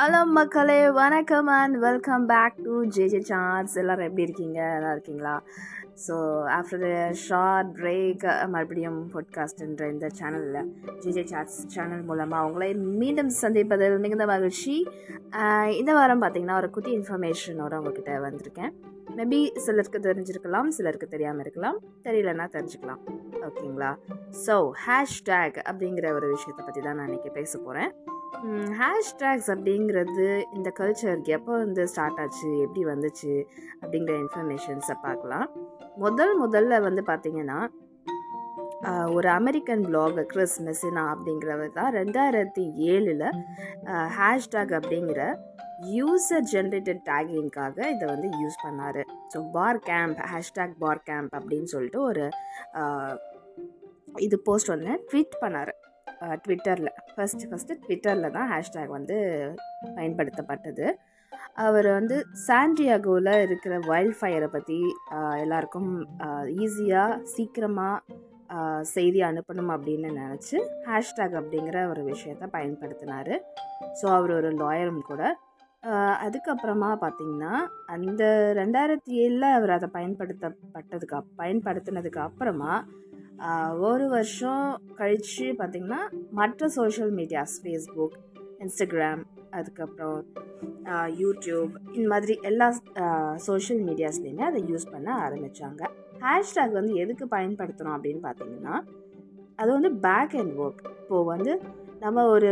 Hello மக்களே வணக்கம் and welcome back to JJ chats எல்லோரும் எப்படி இருக்கீங்க? நல்லா இருக்கீங்களா? ஸோ ஆஃப்டர் ஷார்ட் பிரேக் மறுபடியும் பாட்காஸ்ட்ன்ற இந்த சேனலில் ஜேஜே சாட்ஸ் சேனல் மூலமாக அவங்களே மீண்டும் சந்திப்பதில் மிகுந்த மகிழ்ச்சி. இந்த வாரம் பார்த்தீங்கன்னா ஒரு குட்டி இன்ஃபர்மேஷனோட உங்ககிட்ட வந்திருக்கேன். மேபி சிலருக்கு தெரிஞ்சிருக்கலாம் சிலருக்கு தெரியாமல் இருக்கலாம். தெரியலன்னா தெரிஞ்சுக்கலாம். ஓகேங்களா ஸோ ஹேஷ்டேக் அப்படிங்கிற ஒரு விஷயத்தை பற்றி தான் நான் இன்றைக்கி பேச போகிறேன் ஹேஷ்டேக்ஸ் அப்படிங்கிறது இந்த கல்ச்சருக்கு எப்போ வந்து ஸ்டார்ட் ஆச்சு எப்படி வந்துச்சு அப்படிங்கிற இன்ஃபர்மேஷன்ஸை பார்க்கலாம். முதல் முதல்ல வந்து பார்த்திங்கன்னா ஒரு அமெரிக்கன் பிளாகர் கிறிஸ் மெசினா அப்படிங்கிறவர் தான் ரெண்டாயிரத்தி ஏழில் ஹேஷ்டேக் அப்படிங்கிற யூசர் ஜென்ரேட்டட் டேகிங்காக இதை வந்து யூஸ் பண்ணார். So bar camp hashtag bar camp அப்படின்னு சொல்லிட்டு ஒரு இது போஸ்ட் வந்து ட்வீட் பண்ணார். ட்விட்டரில் ஃபஸ்ட்டு ஃபஸ்ட்டு ட்விட்டரில் தான் ஹேஷ்டேக் வந்து பயன்படுத்தப்பட்டது. அவர் வந்து சாண்டியாகோவில் இருக்கிற வைல்ட் ஃபயரை பற்றி எல்லாருக்கும் ஈஸியாக சீக்கிரமாக செய்தி அனுப்பணும் அப்படின்னு நினச்சி ஹேஷ்டேக் அப்படிங்கிற ஒரு விஷயத்த பயன்படுத்தினார். ஸோ அவர் ஒரு லாயரும் கூட. அதுக்கப்புறமா பார்த்திங்கன்னா அந்த ரெண்டாயிரத்தி ஏழில் அவர் அதை பயன்படுத்தப்பட்டதுக்கு பயன்படுத்தினதுக்கு அப்புறமா ஒரு வருஷம் கழித்து பார்த்திங்கன்னா மற்ற சோஷியல் மீடியாஸ் ஃபேஸ்புக் இன்ஸ்டாகிராம் அதுக்கப்புறம் யூடியூப் இந்த மாதிரி எல்லா சோஷியல் மீடியாஸ்லேயுமே அதை யூஸ் பண்ண ஆரம்பித்தாங்க ஹேஷ்டேக் வந்து எதுக்கு பயன்படுத்துகிறோம் அப்படின்னு பார்த்தீங்கன்னா அது வந்து பேக் அண்ட் ஒர்க் இப்போது வந்து நம்ம ஒரு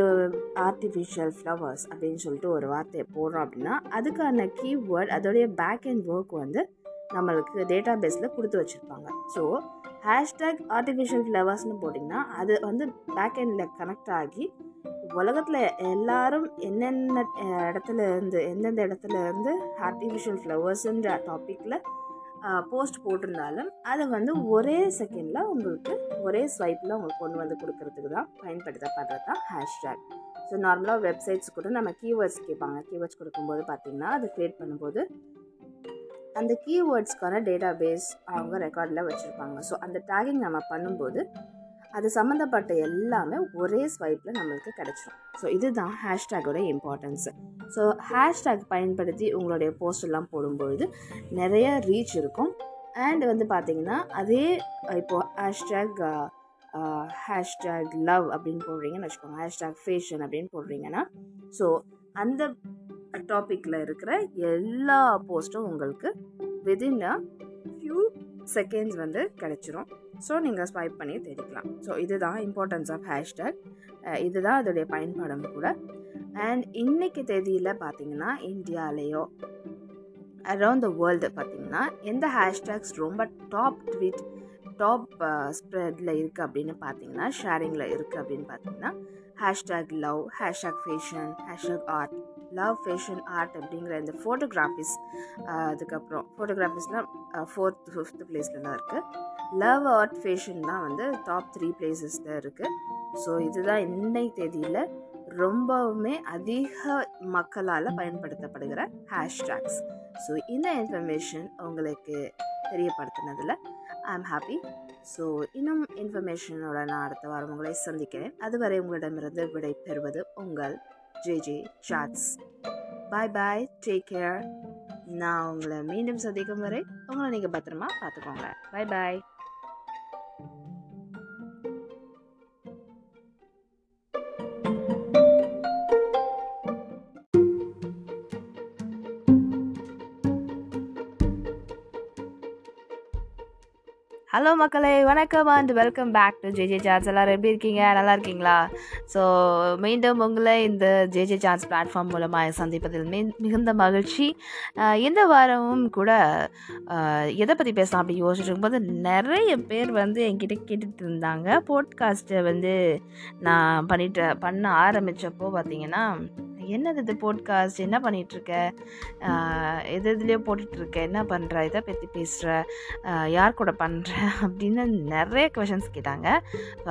ஆர்டிஃபிஷியல் ஃப்ளவர்ஸ் அப்படின்னு சொல்லிட்டு ஒரு வார்த்தையை போடுறோம் அப்படின்னா அதுக்கான கீவேர்ட் அதோடைய பேக் அண்ட் ஒர்க் வந்து நம்மளுக்கு டேட்டா பேஸில் கொடுத்து வச்சுருப்பாங்க. ஸோ ஹேஷ்டேக் ஆர்டிஃபிஷியல் ஃப்ளவர்ஸ்னு போட்டிங்கன்னா அது வந்து பேக் எண்டில் கனெக்ட் ஆகி உலகத்தில் எல்லாரும் என்னென்ன இடத்துல இருந்து எந்தெந்த இடத்துல இருந்து ஆர்டிஃபிஷியல் ஃப்ளவர்ஸுன்ற டாப்பிக்கில் போஸ்ட் போட்டிருந்தாலும் அதை வந்து ஒரே செகண்டில் உங்களுக்கு ஒரே ஸ்வைப்பில் உங்களுக்கு கொண்டு வந்து கொடுக்கறதுக்கு தான் பயன்படுத்தப்படுறது தான் ஹேஷ்டேக் ஸோ நார்மலாக வெப்சைட்ஸ் கூட நம்ம கீவேர்ட்ஸ் கேட்பாங்க. கீவேர்ட்ஸ் கொடுக்கும்போது பார்த்திங்கன்னா அது க்ரியேட் பண்ணும்போது அந்த கீவேர்ட்ஸ்க்கான டேட்டா பேஸ் அவங்க ரெக்கார்டில் வச்சுருப்பாங்க. ஸோ அந்த டேகிங் நம்ம பண்ணும்போது அது சம்மந்தப்பட்ட எல்லாமே ஒரே ஸ்வைப்பில் நம்மளுக்கு கிடச்சிரும். ஸோ இதுதான் ஹேஷ்டேகோட இம்பார்ட்டன்ஸு ஸோ ஹேஷ்டேக் பயன்படுத்தி உங்களுடைய போஸ்டெல்லாம் போடும்பொழுது நிறைய ரீச் இருக்கும். அண்ட் வந்து பார்த்தீங்கன்னா அதே இப்போது ஹேஷ்டேக் ஹேஷ்டேக் லவ் அப்படின்னு போடுறீங்கன்னு வச்சுக்கோங்க. ஹேஷ்டேக் ஃபேஷன் அப்படின்னு போடுறீங்கன்னா ஸோ அந்த டாப்பிக்கில் இருக்கிற எல்லா போஸ்ட்டும் உங்களுக்கு விதின் அ ஃபியூ செகண்ட்ஸ் வந்து கிடச்சிரும். ஸோ நீங்கள் ஸ்வைப் பண்ணி தேடிக்கலாம். ஸோ இதுதான் இம்பார்ட்டன்ஸ் ஆஃப் ஹேஷ்டேக் இதுதான் அதோடைய பயன்பாடும் கூட. அண்ட் இன்னைக்கு தேதியில் பார்த்தீங்கன்னா இந்தியாலேயோ அரவுண்ட் த வேர்ல்டு பார்த்தீங்கன்னா எந்த ஹேஷ்டேக்ஸ் ரொம்ப டாப் ட்வீட் டாப் ஸ்ப்ரெட்டில் இருக்குது அப்படின்னு பார்த்தீங்கன்னா ஷேரிங்கில் இருக்குது அப்படின்னு பார்த்தீங்கன்னா hashtag love hashtag fashion hashtag art love fashion art அப்படிங்கிற இந்த ஃபோட்டோகிராஃபிஸ் அதுக்கப்புறம் ஃபோட்டோகிராஃபிஸ்லாம் ஃபோர்த் ஃபிஃப்த் பிளேஸில் தான் இருக்குது லவ் ஆர்ட் ஃபேஷன் தான் வந்து டாப் த்ரீ பிளேசஸில் இருக்குது ஸோ இதுதான் இன்னைக்கு தேதியில் ரொம்பவுமே அதிக மக்களால் பயன்படுத்தப்படுகிற ஹேஷ்டேக்ஸ் ஸோ இந்த இன்ஃபர்மேஷன் உங்களுக்கு தெரியப்படுத்தினதில் ஐ ஆம் ஹாப்பி ஸோ இன்னும் இன்ஃபர்மேஷனோட நான் அடுத்த வாரம் உங்களை சந்திக்கிறேன். அதுவரை உங்களிடமிருந்து விடை பெறுவது உங்கள் J J chats bye bye take care நான் உங்களை மீண்டும் சந்திக்கும் வரை உங்களை நீங்கள் பத்திரமா பார்த்துக்கோங்க. பாய் பாய் ஹலோ மக்களே வணக்கம் and welcome back to JJ chance எல்லோரும் எப்படி இருக்கீங்க? நல்லா இருக்கீங்களா? ஸோ மீண்டும் உங்களை இந்த ஜேஜே சான்ஸ் பிளாட்ஃபார்ம் மூலமாக சந்திப்பதில் மி மிகுந்த மகிழ்ச்சி. இந்த வாரமும் கூட எதை பற்றி பேசலாம் அப்படி யோசிச்சுட்டு இருக்கும்போது நிறைய பேர் வந்து என்கிட்ட கேட்டுட்டு இருந்தாங்க. போட்காஸ்ட்டை வந்து நான் பண்ணிட்டு பண்ண ஆரம்பித்தப்போ பார்த்தீங்கன்னா என்னது இது போட்காஸ்ட் என்ன பண்ணிகிட்ருக்க எது எதுலேயோ போட்டுட்ருக்க என்ன பண்ணுற இதை பற்றி பேசுகிற யார் கூட பண்ணுற அப்படின்னு நிறைய கொஷின்ஸ் கேட்டாங்க.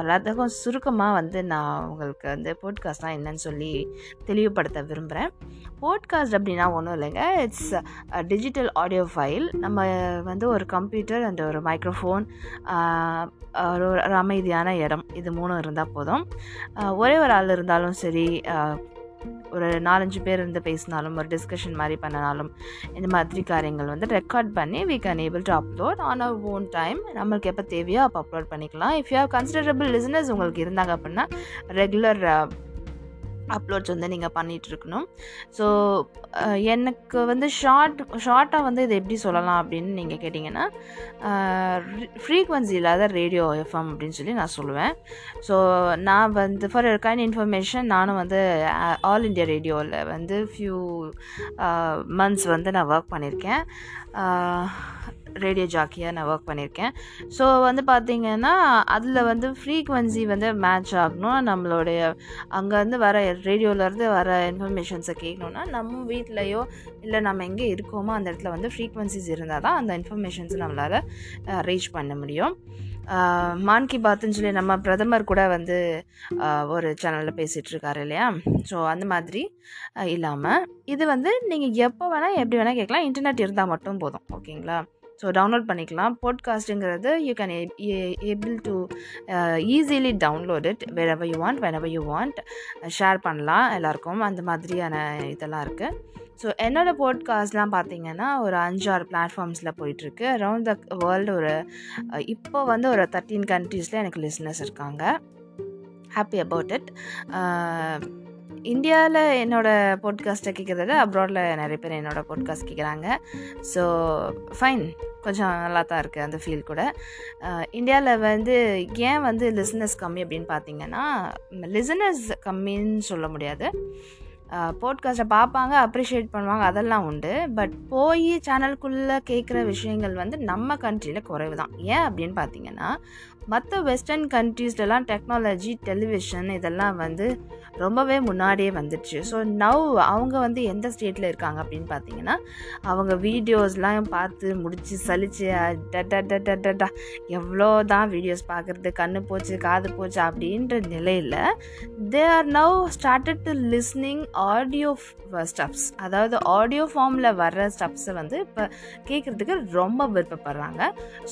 எல்லாத்துக்கும் சுருக்கமாக வந்து நான் உங்களுக்கு வந்து போட்காஸ்ட்லாம் என்னன்னு சொல்லி தெளிவுபடுத்த விரும்புகிறேன் போட்காஸ்ட் அப்படின்னா ஒன்றும் இல்லைங்க. இட்ஸ் டிஜிட்டல் ஆடியோ ஃபைல் நம்ம வந்து ஒரு கம்ப்யூட்டர் அண்ட் ஒரு மைக்ரோஃபோன் ஒரு ஒரு அமைதியான இடம். இது மூணும் இருந்தால் போதும். ஒரே ஒரு ஆள் இருந்தாலும் சரி ஒரு நாலஞ்சு பேர் இருந்து பேசினாலும் ஒரு டிஸ்கஷன் மாதிரி பண்ணினாலும் இந்த மாதிரி காரியங்கள் வந்து ரெக்கார்ட் பண்ணி we can able to upload on our own time நம்மளுக்கு எப்போ தேவையோ அப்போ அப்லோட் பண்ணிக்கலாம். If you have considerable listeners உங்களுக்கு இருந்தாங்க அப்படின்னா ரெகுலர் அப்லோட்ஸ் வந்து நீங்கள் பண்ணிகிட்டு இருக்கணும் ஸோ எனக்கு வந்து ஷார்ட் ஷார்ட்டாக வந்து இது எப்படி சொல்லலாம் அப்படின்னு நீங்கள் கேட்டிங்கன்னா ஃப்ரீக்வன்சி இல்லாத ரேடியோ எஃப்எம் அப்படின்னு சொல்லி நான் சொல்லுவேன். ஸோ நான் வந்து ஃபார் கைண்ட் இன்ஃபர்மேஷன் நானும் வந்து ஆல் இண்டியா ரேடியோவில் வந்து ஃபியூ மந்த்ஸ் வந்து நான் ஒர்க் பண்ணியிருக்கேன். ரேடியோ ஜாக்கியாக நான் ஒர்க் பண்ணியிருக்கேன். ஸோ வந்து பார்த்திங்கன்னா அதில் வந்து ஃப்ரீக்வன்சி வந்து மேட்ச் ஆகணும். நம்மளுடைய அங்கேருந்து வர ரேடியோவிலேருந்து வர இன்ஃபர்மேஷன்ஸை கேட்கணுன்னா நம்ம வீட்லேயோ இல்லை நம்ம எங்கே இருக்கோமோ அந்த இடத்துல வந்து ஃப்ரீக்வன்சிஸ் இருந்தால் தான் அந்த இன்ஃபர்மேஷன்ஸை நம்மளால் ரீச் பண்ண முடியும். மான் கி பாத்துன்னு சொல்லி நம்ம பிரதமர் கூட வந்து ஒரு சேனலில் பேசிகிட்டு இருக்காரு இல்லையா? ஸோ அந்த மாதிரி இல்லாமல் இது வந்து நீங்கள் எப்போ வேணால் எப்படி வேணால் கேட்கலாம். இன்டர்நெட் இருந்தால் மட்டும் போதும். ஓகேங்களா? ஸோ டவுன்லோட் பண்ணிக்கலாம். பாட்காஸ்ட்டுங்கிறது you can able to easily download it wherever you want whenever you want share பண்ணலாம் எல்லாருக்கும். அந்த மாதிரியான இதெல்லாம் இருக்குது ஸோ என்னோடய போட்காஸ்ட்லாம் பார்த்தீங்கன்னா ஒரு அஞ்சாறு பிளாட்ஃபார்ம்ஸில் போயிட்டுருக்கு. அரவுண்ட் த வேர்ல்டு ஒரு இப்போ வந்து ஒரு தேர்ட்டீன் கண்ட்ரீஸில் எனக்கு லிஸ்னஸ் இருக்காங்க. ஹாப்பி அபவுட் இட் இந்தியாவில் என்னோடய போட்காஸ்ட்டை கேட்குறத அப்ராடில் நிறைய பேர் என்னோடய போட்காஸ்ட் கேட்குறாங்க ஸோ ஃபைன் கொஞ்சம் நல்லா தான் இருக்குது அந்த ஃபீல் கூட. இந்தியாவில் வந்து ஏன் வந்து லிசனர்ஸ் கம்மி அப்படின்னு பார்த்தீங்கன்னா லிசனர்ஸ் கம்மின்னு சொல்ல முடியாது. போட்காஸ்ட்டை பார்ப்பாங்க அப்ரிஷியேட் பண்ணுவாங்க அதெல்லாம் உண்டு. பட் போய் சேனலுக்குள்ளே கேட்குற விஷயங்கள் வந்து நம்ம கண்ட்ரியில் குறைவு தான் ஏன் அப்படின்னு பார்த்தீங்கன்னா மற்ற வெஸ்டர்ன் கண்ட்ரீஸ்லலாம் டெக்னாலஜி டெலிவிஷன் இதெல்லாம் வந்து ரொம்பவே முன்னாடியே வந்துடுச்சு. ஸோ நவ் அவங்க வந்து எந்த ஸ்டேட்டில் இருக்காங்க அப்படின்னு பார்த்தீங்கன்னா அவங்க வீடியோஸ்லாம் பார்த்து முடித்து சலிச்சு டட்டா எவ்வளோ தான் வீடியோஸ் பார்க்குறது கண்ணு போச்சு காது போச்சு அப்படின்ற நிலையில் they are now started to listening audio stuffs அதாவது ஆடியோ ஃபார்மில் வர்ற ஸ்டப்ஸை வந்து இப்போ கேட்குறதுக்கு ரொம்ப விருப்பப்படுறாங்க.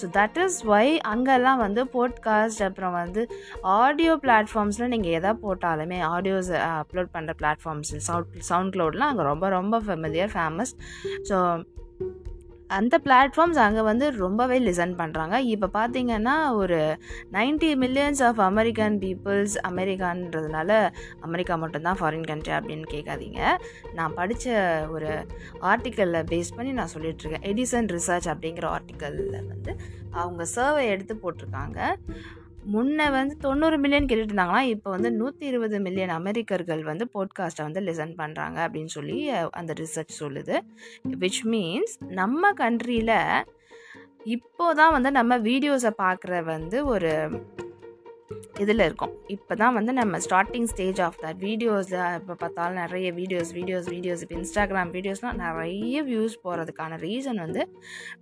ஸோ தட் இஸ் ஒய் அங்கெல்லாம் வந்து போட்காஸ்ட் அப்புறம் வந்து ஆடியோ பிளாட்ஃபார்ம்ஸில் நீங்கள் எதை போட்டாலுமே ஆடியோஸ் அப்லோட் பண்ணுற பிளாட்ஃபார்ம்ஸ் சவுண்ட் சவுண்ட் க்ளவுட்லாம் அங்கே ரொம்ப ரொம்ப ஃபெமிலியர் ஃபேமஸ் ஸோ அந்த பிளாட்ஃபார்ம்ஸ் அங்கே வந்து ரொம்பவே லிசன் பண்ணுறாங்க இப்போ பார்த்தீங்கன்னா ஒரு ninety millions of American peoples அமெரிக்கான்றதுனால America மட்டும்தான் ஃபாரின் கண்ட்ரி அப்படின்னு கேட்காதீங்க. நான் படித்த ஒரு ஆர்டிக்கலில் பேஸ் பண்ணி நான் சொல்லிகிட்ருக்கேன் எடிசன் ரிசர்ச் அப்படிங்கிற ஆர்டிக்கலில் வந்து அவங்க சர்வே எடுத்து போட்டிருக்காங்க. முன்ன வந்து தொண்ணூறு மில்லியன் கேட்டுட்டு இருந்தாங்கன்னா இப்போ வந்து நூற்றி இருபது மில்லியன் அமெரிக்கர்கள் வந்து போட்காஸ்ட்டை வந்து லிசன் பண்ணுறாங்க அப்படின்னு சொல்லி அந்த ரிசர்ச் சொல்லுது. விச் மீன்ஸ் நம்ம கண்ட்ரியில் இப்போ தான் வந்து நம்ம வீடியோஸை பார்க்குற வந்து ஒரு இதில் இருக்கும். இப்போ தான் வந்து நம்ம starting stage of that videos இப்போ பார்த்தாலும் நிறைய வீடியோஸ் வீடியோஸ் வீடியோஸ் இப்போ இன்ஸ்டாகிராம் வீடியோஸ்லாம் நிறைய வியூஸ் போகிறதுக்கான ரீசன் வந்து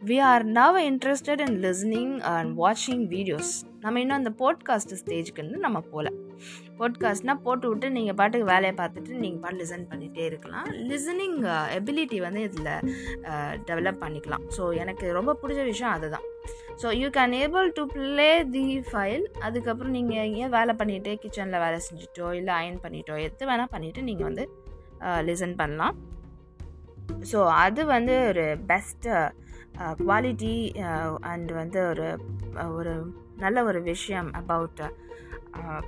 we are now interested in listening and வாட்சிங் வீடியோஸ் நம்ம இன்னும் அந்த போட்காஸ்ட் ஸ்டேஜுக்கு வந்து நம்ம போகல. போட்காஸ்ட்னால் போட்டு விட்டு நீங்கள் பாட்டுக்கு வேலையை பார்த்துட்டு நீங்கள் பாட்டு லிசன் பண்ணிகிட்டே இருக்கலாம். லிசனிங் எபிலிட்டி uh, வந்து இதில் uh, டெவலப் பண்ணிக்கலாம். ஸோ எனக்கு ரொம்ப பிடிச்ச விஷயம் அதுதான். So you can able to play the file அதுக்கப்புறம் நீங்கள் எங்கேயோ வேலை பண்ணிவிட்டு கிச்சனில் வேலை செஞ்சுட்டோ இல்லை அயன் பண்ணிட்டோ எது வேணால் பண்ணிவிட்டு நீங்கள் வந்து லிசன் பண்ணலாம். ஸோ அது வந்து ஒரு பெஸ்ட்டு குவாலிட்டி அண்ட் வந்து ஒரு ஒரு நல்ல ஒரு விஷயம் அபவுட்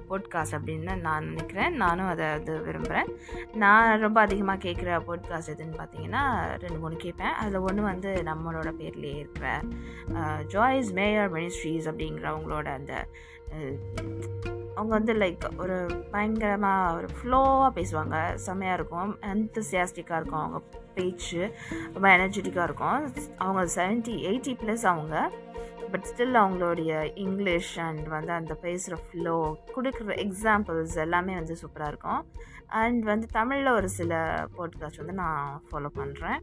போட்காஸ்ட் அப்படின்னு நான் நினைக்கிறேன். நானும் அதை அது விரும்புகிறேன் நான் ரொம்ப அதிகமாக கேட்குற போட்காஸ்ட் எதுன்னு பார்த்தீங்கன்னா ரெண்டு மூணு கேட்பேன். அதில் ஒன்று வந்து நம்மளோட பேர்லேயே இருக்கிற ஜாய்ஸ் மேயர் மினிஸ்ட்ரீஸ் அப்படிங்கிறவங்களோட அந்த அவங்க வந்து லைக் ஒரு பயங்கரமாக ஒரு ஃப்ளோவாக பேசுவாங்க. செம்மையாக இருக்கும். எந்தசியாஸ்டிக்காக இருக்கும் அவங்க பேச்சு. ரொம்ப எனர்ஜெட்டிக்காக இருக்கும். அவங்க செவன்ட்டி எயிட்டி ப்ளஸ் அவங்க. பட் ஸ்டில் அவங்களுடைய இங்கிலீஷ் அண்ட் வந்து அந்த பேசுகிற ஃப்ளோ கொடுக்குற எக்ஸாம்பிள்ஸ் எல்லாமே வந்து சூப்பராக இருக்கும். அண்ட் வந்து தமிழில் ஒரு சில போட்காஸ்ட் வந்து நான் ஃபாலோ பண்ணுறேன்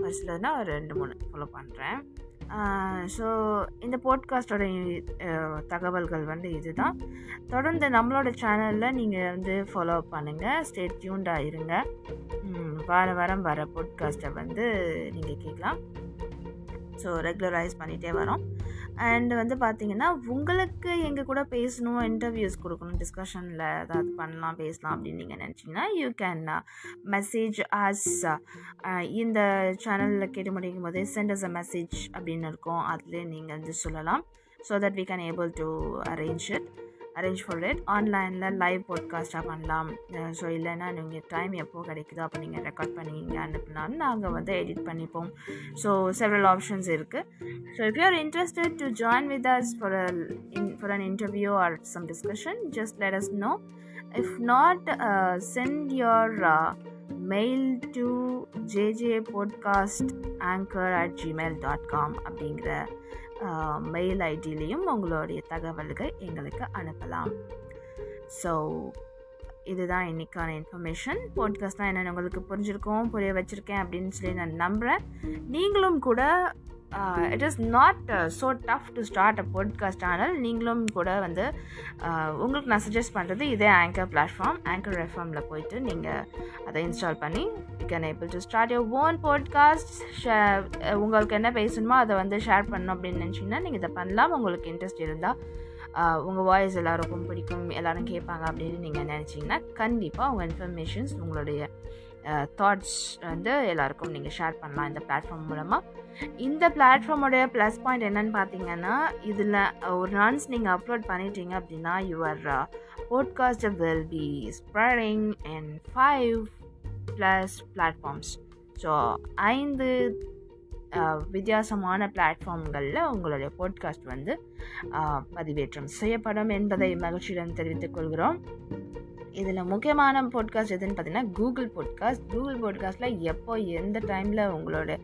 ஒரு சிலதுனா ஒரு ரெண்டு மூணு ஃபாலோ பண்ணுறேன் ஸோ இந்த போட்காஸ்டோட தகவல்கள் வந்து இதுதான். தொடர்ந்து நம்மளோட சேனலில் நீங்கள் வந்து ஃபாலோ பண்ணுங்கள் ஸ்டேட் டியூண்டாக இருங்க. வார வாரம் வர போட்காஸ்ட்டை வந்து நீங்கள் கேட்கலாம். ஸோ ரெகுலரைஸ் பண்ணிகிட்டே வரோம். அண்ட் வந்து பார்த்தீங்கன்னா உங்களுக்கு எங்கள் கூட பேசணும் இன்டர்வியூஸ் கொடுக்கணும் டிஸ்கஷனில் ஏதாவது பண்ணலாம் பேசலாம் அப்படின்னு நீங்கள் நினச்சிங்கன்னா you can message uh, us uh, இந்த சேனலில் கேட்டு முடிக்கும் போதே சென்ட் அஸ் அ மெசேஜ் அப்படின்னு இருக்கும். அதிலே நீங்கள் வந்து சொல்லலாம். So that we can able to arrange it arrange for it ஆன்லைனில் லைவ் பாட்காஸ்ட்டாக பண்ணலாம். ஸோ இல்லைன்னா நீங்கள் டைம் எப்போது கிடைக்குதோ அப்போ நீங்கள் ரெக்கார்ட் பண்ணிங்க அனுப்புனாலும் நாங்கள் வந்து எடிட் பண்ணிப்போம். ஸோ செவரல் ஆப்ஷன்ஸ் இருக்குது so if you are interested to join with us for for an interview or some discussion just let us know if not send your mail to JJ podcast anchor at Gmail dot com அப்படிங்கிற mail ஐடியிலையும் உங்களுடைய தகவல்கள் எங்களுக்கு அனுப்பலாம். So இதுதான் இன்றைக்கான information பாட்காஸ்ட்லாம் என்னென்னு உங்களுக்கு புரிஞ்சிருக்கோம் புரிய வச்சுருக்கேன் அப்படின்னு சொல்லி நான் நம்புகிறேன் நீங்களும் கூட it is not so tough to start a podcast ஆனால் நீங்களும் கூட வந்து uh, உங்களுக்கு நான் சஜஸ்ட் பண்ணுறது இதே ஆங்கர் பிளாட்ஃபார்ம் ஆங்கர் எஃப்எம்மில் போயிட்டு நீங்கள் அதை இன்ஸ்டால் பண்ணி you can able to start your own podcast உங்களுக்கு என்ன பேசணுமோ அதை வந்து ஷேர் பண்ணணும் அப்படின்னு நினச்சிங்கன்னா நீங்கள் இதை பண்ணலாம். உங்களுக்கு இன்ட்ரெஸ்ட் இருந்தால் uh, உங்கள் வாய்ஸ் எல்லாருக்கும் பிடிக்கும் எல்லோரும் கேட்பாங்க அப்படின்னு நீங்கள் நினச்சிங்கன்னா கண்டிப்பாக உங்கள் இன்ஃபர்மேஷன்ஸ் உங்களுடைய uh, தாட்ஸ் வந்து எல்லாருக்கும் நீங்கள் ஷேர் பண்ணலாம் இந்த பிளாட்ஃபார்ம் மூலமாக இந்த பிளாட்ஃபார்மோடைய ப்ளஸ் பாயிண்ட் என்னன்னு பார்த்தீங்கன்னா இதில் ஒரு ரன்ஸ் நீங்கள் அப்லோட் பண்ணிட்டீங்க அப்படின்னா your podcast will be spreading and five plus platforms so ஐந்து வித்தியாசமான பிளாட்ஃபார்ம்களில் உங்களுடைய போட்காஸ்ட் வந்து பதிவேற்றம் செய்யப்படும் என்பதை மகிழ்ச்சியுடன் தெரிவித்துக் கொள்கிறோம். இதில் முக்கியமான பாட்காஸ்ட் எதுன்னு பார்த்தீங்கன்னா கூகுள் பாட்காஸ்ட் கூகுள் பாட்காஸ்ட்டில் எப்போ எந்த டைமில் உங்களோட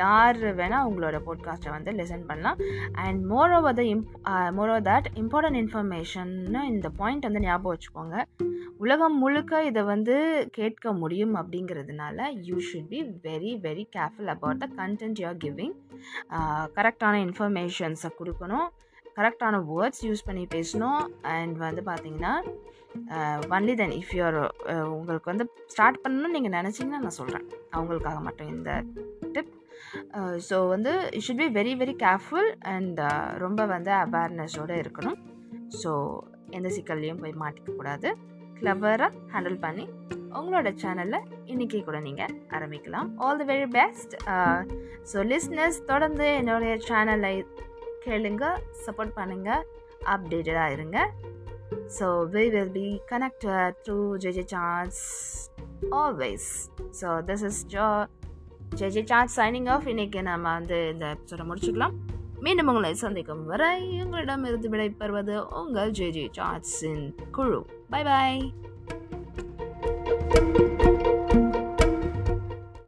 யார் வேணால் உங்களோட பாட்காஸ்ட்டை வந்து லெசன் பண்ணலாம். And moreover the imp moreover that important இன்ஃபர்மேஷன்னு இந்த பாயிண்ட் வந்து ஞாபகம் வச்சுக்கோங்க. உலகம் முழுக்க இதை வந்து கேட்க முடியும் அப்படிங்கிறதுனால you should be very very careful about the content you're giving கரெக்டான இன்ஃபர்மேஷன்ஸை கொடுக்கணும். கரெக்டான வேர்ட்ஸ் யூஸ் பண்ணி பேசணும். அண்ட் வந்து பார்த்திங்கன்னா ஒன்லி தென் இஃப் யூர் உங்களுக்கு வந்து ஸ்டார்ட் பண்ணணும்னு நீங்கள் நினச்சிங்கன்னா நான் சொல்கிறேன் அவங்களுக்காக மட்டும் இந்த டிப் ஸோ வந்து you should be very very careful and ரொம்ப வந்து அவேர்னஸோடு இருக்கணும். ஸோ எந்த சிக்கல்லையும் போய் மாட்டிக்கக்கூடாது கிளவராக ஹேண்டில் பண்ணி உங்களோட சேனலில் இன்றைக்கி கூட நீங்கள் ஆரம்பிக்கலாம். All the very best so listeners தொடர்ந்து என்னுடைய சேனலை கேளுங்க சப்போர்ட் பண்ணுங்கள் அப்டேட்டடாக இருங்க. So we will be connected through JJ chance always so this is Joe JJ chance signing off இன்னைக்கு நம்ம வந்து இந்த எபிசோடை முடிச்சுக்கலாம். மீண்டும் உங்களை சந்திக்கும் வரை உங்களிடம் இருந்து விடைபெறுவது உங்கள் ஜே ஜே குழு. Bye bye